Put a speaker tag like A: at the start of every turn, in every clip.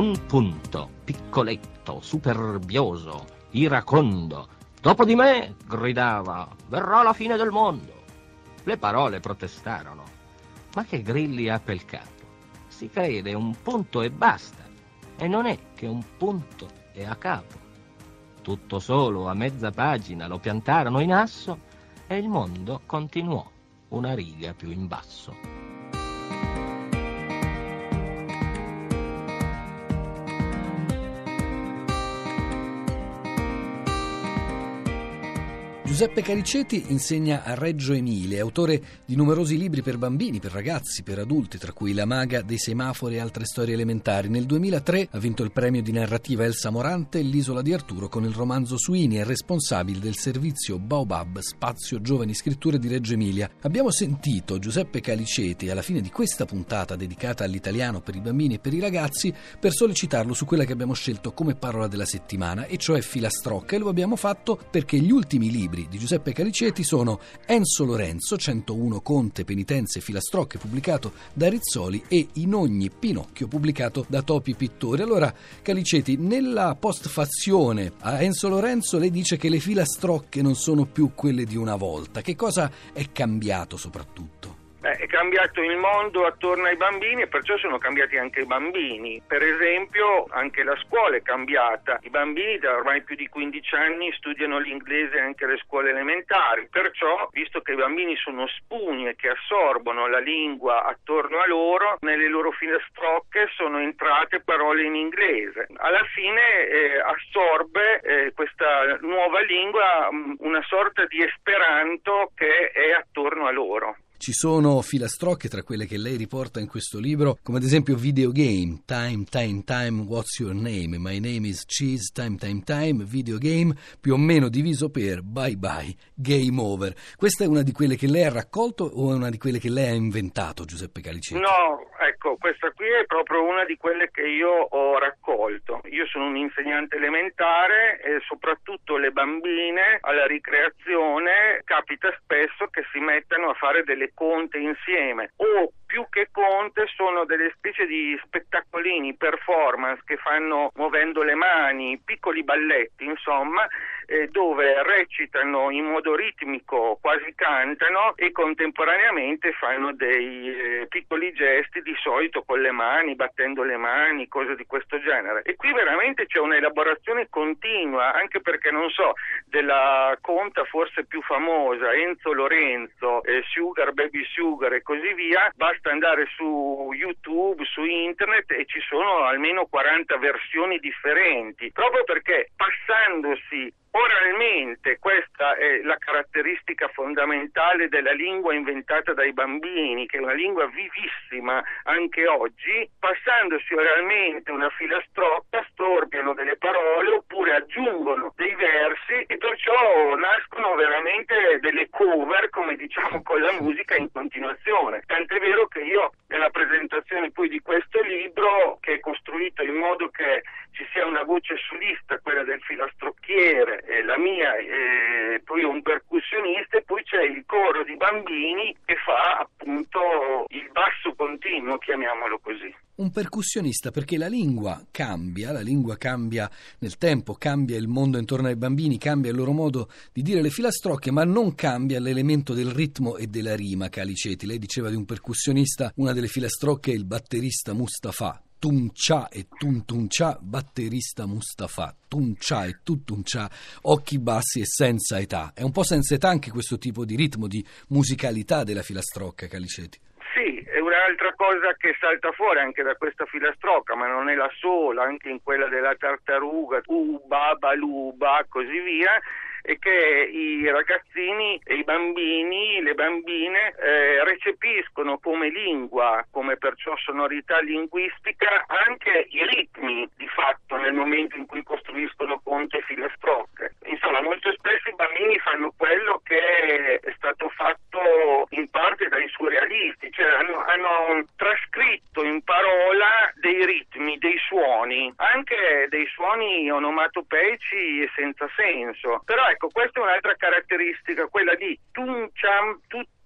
A: un punto, piccoletto, superbioso, iracondo. Dopo di me, gridava, verrà la fine del mondo. Le parole protestarono. Ma che grilli ha pel capo? Si crede un punto e basta. E non è che un punto e a capo. Tutto solo a mezza pagina lo piantarono in asso e il mondo continuò una riga più in basso.
B: Giuseppe Cariceti insegna a Reggio Emilia, è autore di numerosi libri per bambini, per ragazzi, per adulti, tra cui La maga dei semafori e altre storie elementari. Nel 2003 ha vinto il premio di narrativa Elsa Morante e l'Isola di Arturo con il romanzo Suini, è responsabile del servizio Baobab, spazio giovani scritture di Reggio Emilia. Abbiamo sentito Giuseppe Caliceti alla fine di questa puntata dedicata all'italiano per i bambini e per i ragazzi per sollecitarlo su quella che abbiamo scelto come parola della settimana, e cioè filastrocca, e lo abbiamo fatto perché gli ultimi libri di Giuseppe Caliceti sono Enzo Lorenzo, 101 Conte, Penitenze Filastrocche, pubblicato da Rizzoli, e In ogni Pinocchio, pubblicato da Topi Pittori. Allora, Caliceti, nella postfazione a Enzo Lorenzo lei dice che le filastrocche non sono più quelle di una volta. Che cosa è cambiato soprattutto?
C: Beh, è cambiato il mondo attorno ai bambini e perciò sono cambiati anche i bambini. Per esempio anche la scuola è cambiata. I bambini da ormai più di 15 anni studiano l'inglese anche alle scuole elementari. Perciò, visto che i bambini sono spugne che assorbono la lingua attorno a loro, nelle loro filastrocche sono entrate parole in inglese. Alla fine eh, assorbe eh, questa nuova lingua mm, una sorta di esperanto che è attorno a loro.
B: Ci sono filastrocche tra quelle che lei riporta in questo libro, come ad esempio videogame, time, time, time, what's your name? My name is cheese, time, time, time, videogame, più o meno diviso per bye bye, game over. Questa è una di quelle che lei ha raccolto o è una di quelle che lei ha inventato, Giuseppe Calicini?
C: No, ecco, questa qui è proprio una di quelle che io ho raccolto. Io sono un insegnante elementare e soprattutto le bambine alla ricreazione capita spesso che si mettano a fare delle conte insieme o più che conte sono delle specie di spettacolini, performance che fanno muovendo le mani, piccoli balletti, insomma, eh, dove recitano in modo ritmico, quasi cantano e contemporaneamente fanno dei eh, piccoli gesti di solito con le mani, battendo le mani, cose di questo genere. E qui veramente c'è un'elaborazione continua, anche perché non so, della conta forse più famosa, Enzo Lorenzo, eh, Sugar Baby Sugar e così via, basta andare su YouTube, su internet e ci sono almeno 40 versioni differenti, proprio perché passandosi Oralmente, questa è la caratteristica fondamentale della lingua inventata dai bambini, che è una lingua vivissima anche oggi, passandosi oralmente una filastrocca storpiano delle parole oppure aggiungono dei versi e perciò nascono veramente delle cover, come diciamo con la musica in continuazione. Tant'è vero che io nella presentazione poi di questo libro, che è costruito in modo che ci sia una voce solista, quella del filastrocchiere, e la mia, e poi un percussionista, e poi c'è il coro di bambini che fa appunto il basso continuo, chiamiamolo così.
B: Un percussionista perché la lingua cambia, la lingua cambia nel tempo, cambia il mondo intorno ai bambini, cambia il loro modo di dire le filastrocche, ma non cambia l'elemento del ritmo e della rima, Caliceti. Lei diceva di un percussionista, una delle filastrocche è il batterista Mustafa, Tuncia e Tuntuncia, batterista Mustafa, Tuncia e Tutuncia, occhi bassi e senza età. È un po' senza età anche questo tipo di ritmo, di musicalità della filastrocca, Caliceti.
C: Sì, è un'altra cosa che salta fuori anche da questa filastrocca, ma non è la sola, anche in quella della tartaruga, Uba, Baluba, così via e che i ragazzini e i bambini, le bambine eh, recepiscono come lingua, come perciò sonorità linguistica anche i ritmi di fatto nel momento in cui costruiscono ponte e filastrocche. Insomma, molto spesso i bambini fanno quello che è stato fatto in parte dai surrealisti, cioè hanno, hanno trascritto in parola dei ritmi, dei suoni, anche suoni onomatopeici e senza senso. Però ecco, questa è un'altra caratteristica, quella di Tuncham, tutto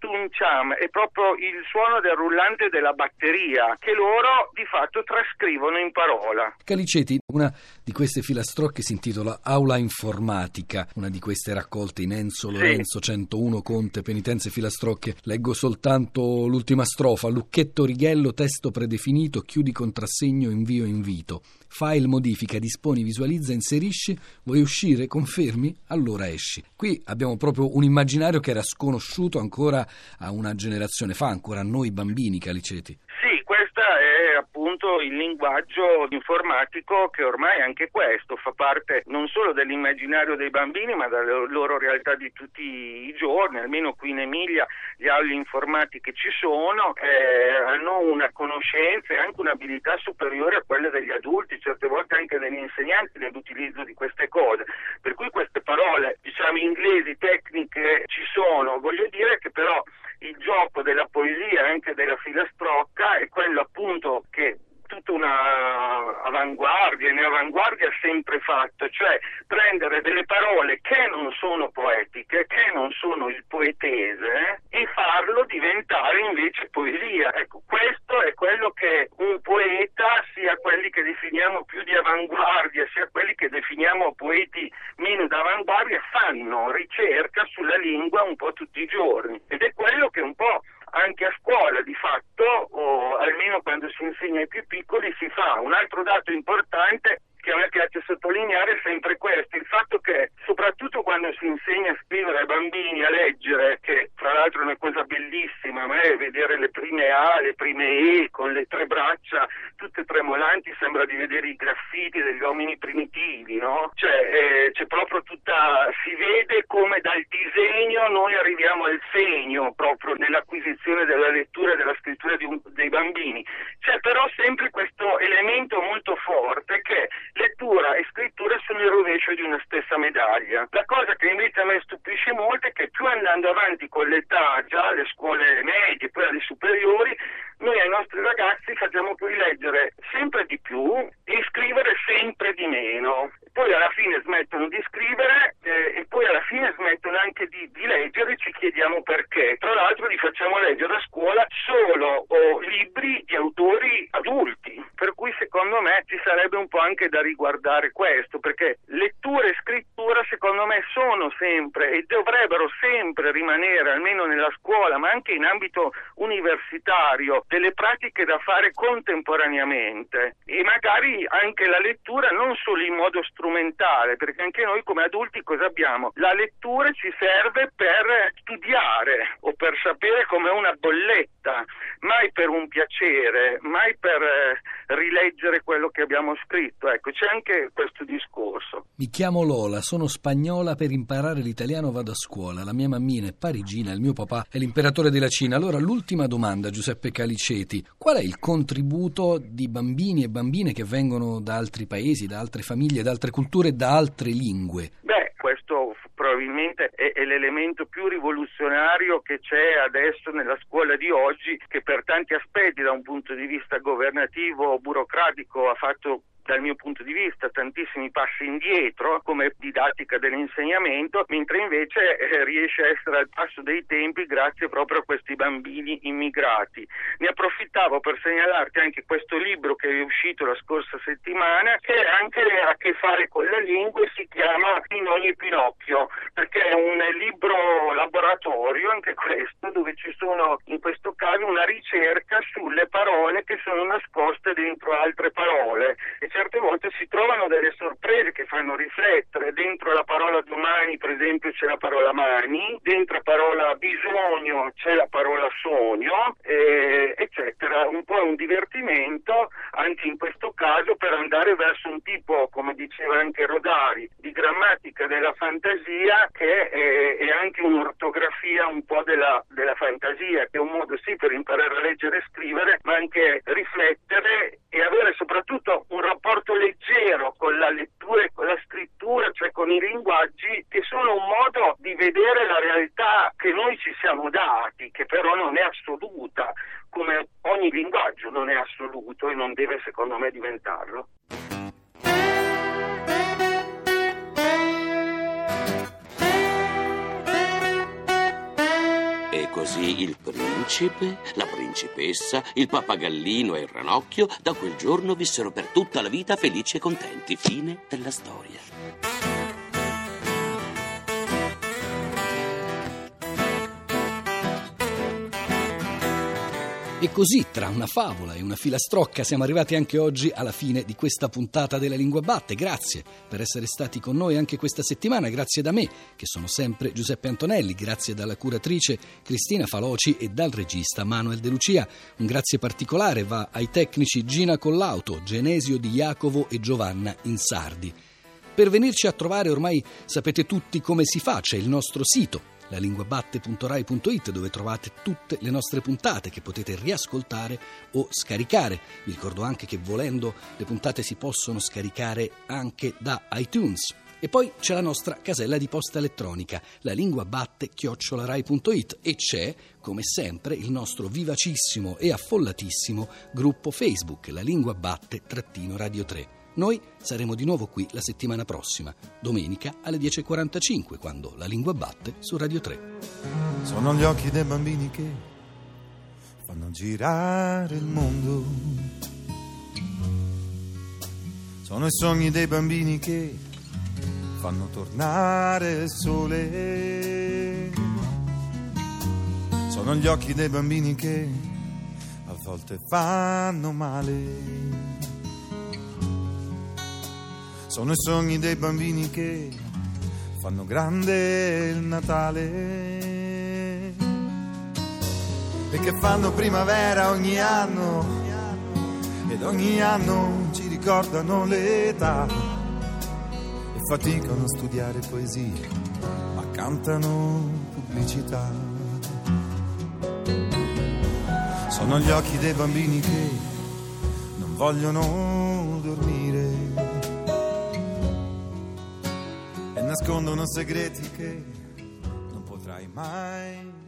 C: è proprio il suono del rullante della batteria che loro di fatto trascrivono in parola.
B: Caliceti, una di queste filastrocche si intitola Aula informatica, una di queste raccolte in Enzo Lorenzo sì. 101 Conte Penitenze filastrocche. Leggo soltanto l'ultima strofa, lucchetto righello, testo predefinito, chiudi contrassegno, invio invito. File modifica, disponi, visualizza, inserisci, vuoi uscire, confermi, allora esci. Qui abbiamo proprio un immaginario che era sconosciuto ancora a una generazione fa, ancora a noi bambini, Caliceti
C: appunto il linguaggio informatico che ormai anche questo fa parte non solo dell'immaginario dei bambini ma della loro realtà di tutti i giorni, almeno qui in Emilia gli auli informatiche ci sono, eh, hanno una conoscenza e anche un'abilità superiore a quelle degli adulti, certe volte anche degli insegnanti nell'utilizzo di queste cose. Per cui queste parole, diciamo inglesi, tecniche ci sono, voglio dire che però il gioco della poesia e anche della filastrocca è quello appunto che tutta una avanguardia, un'avanguardia sempre fatto, cioè prendere delle parole che non sono poetiche, che non sono il poetese e farlo diventare invece poesia. Ecco, questo è quello che un poeta, sia quelli che definiamo più di avanguardia, sia quelli che definiamo poeti meno d'avanguardia, fanno ricerca sulla lingua un po' tutti i giorni ed è quello che un po' anche a scuola di fatto, o almeno quando ai più piccoli, si fa. Un altro dato importante che a me piace sottolineare è sempre questo, il fatto che soprattutto quando si insegna a scrivere ai bambini, a leggere, che fra l'altro è una cosa bellissima, a me vedere le prime A, le prime E con le tre braccia tutte tremolanti, sembra di vedere i graffiti degli uomini primitivi, no? Cioè eh, c'è proprio tutta, si vede come dal disegno noi arriviamo al segno proprio nell'acquisizione della lettura e della scrittura un, dei bambini. C'è però sempre questo elemento molto forte che lettura e scrittura sono il rovescio di una stessa medaglia. La cosa che invece a me stupisce molto è che più andando avanti con l'età, già alle scuole medie, poi alle superiori, noi ai nostri ragazzi facciamo poi leggere sempre di più e scrivere sempre di meno. Poi alla fine smettono di scrivere eh, e poi alla fine smettono anche di, di leggere e ci chiediamo perché. Tra l'altro li facciamo leggere a scuola solo oh, libri di autori adulti, per cui secondo me ci sarebbe un po' anche da riguardare questo, perché lettura e scrittura secondo me sono sempre e dovrebbero sempre rimanere, almeno nella scuola, ma anche in ambito universitario, delle pratiche da fare contemporaneamente e magari anche la lettura non solo in modo strumentale, perché anche noi come adulti cosa abbiamo? La lettura ci serve per studiare o per sapere come una bolletta, mai per un piacere, mai per eh, rileggere quello che abbiamo scritto. Ecco, c'è anche questo discorso.
B: Mi chiamo Lola, sono spagnola, per imparare l'italiano vado a scuola, la mia mammina è parigina, il mio papà è l'imperatore della Cina. Allora l'ultima domanda, Giuseppe Caliceti, qual è il contributo di bambini e bambine che vengono da altri paesi, da altre famiglie, da altre culture, da altre lingue?
C: Beh, questo probabilmente è, è, l'elemento più rivoluzionario che c'è adesso nella scuola di oggi, che per tanti aspetti da un punto di vista governativo, burocratico, ha fatto dal mio punto di vista tantissimi passi indietro come didattica dell'insegnamento, mentre invece eh, riesce a essere al passo dei tempi grazie proprio a questi bambini immigrati. Ne approfittavo per segnalarti anche questo libro che è uscito la scorsa settimana che anche ha a che fare con la lingua e si chiama Pinogli e Pinocchio perché è un libro laboratorio anche questo dove ci sono in questo caso una ricerca sulle parole che sono nascoste dentro altre parole certe volte si trovano delle sorprese che fanno riflettere. Dentro la parola domani, per esempio, c'è la parola mani, dentro la parola bisogno c'è la parola sogno, eh, eccetera. Un po' un divertimento, anche in questo caso, per andare verso un tipo, come diceva anche Rodari, di grammatica della fantasia che è, è anche un'ortografia un po' della, della fantasia, che è un modo sì per imparare a leggere e scrivere, ma anche riflettere E
D: così il principe, la principessa, il pappagallino e il ranocchio da quel giorno vissero per tutta la vita felici e contenti. Fine della storia.
B: E così, tra una favola e una filastrocca, siamo arrivati anche oggi alla fine di questa puntata della Lingua Batte. Grazie per essere stati con noi anche questa settimana, grazie da me, che sono sempre Giuseppe Antonelli, grazie dalla curatrice Cristina Faloci e dal regista Manuel De Lucia. Un grazie particolare va ai tecnici Gina Collauto, Genesio Di Jacovo e Giovanna Insardi. Per venirci a trovare ormai sapete tutti come si fa, c'è il nostro sito lalinguabatte.rai.it dove trovate tutte le nostre puntate che potete riascoltare o scaricare. Vi ricordo anche che volendo le puntate si possono scaricare anche da iTunes. E poi c'è la nostra casella di posta elettronica, la linguabatte-rai.it e c'è, come sempre, il nostro vivacissimo e affollatissimo gruppo Facebook, la Lingua Batte-Radio 3. Noi saremo di nuovo qui la settimana prossima, domenica alle 10.45, quando la lingua batte su Radio 3.
E: Sono gli occhi dei bambini che fanno girare il mondo. Sono i sogni dei bambini che fanno tornare il sole. Sono gli occhi dei bambini che a volte fanno male sono i sogni dei bambini che fanno grande il Natale. E che fanno primavera ogni anno. Ed ogni anno ci ricordano l'età. E faticano a studiare poesie ma cantano pubblicità. Sono gli occhi dei bambini che non vogliono dormire nascondono segreti che non potrai mai.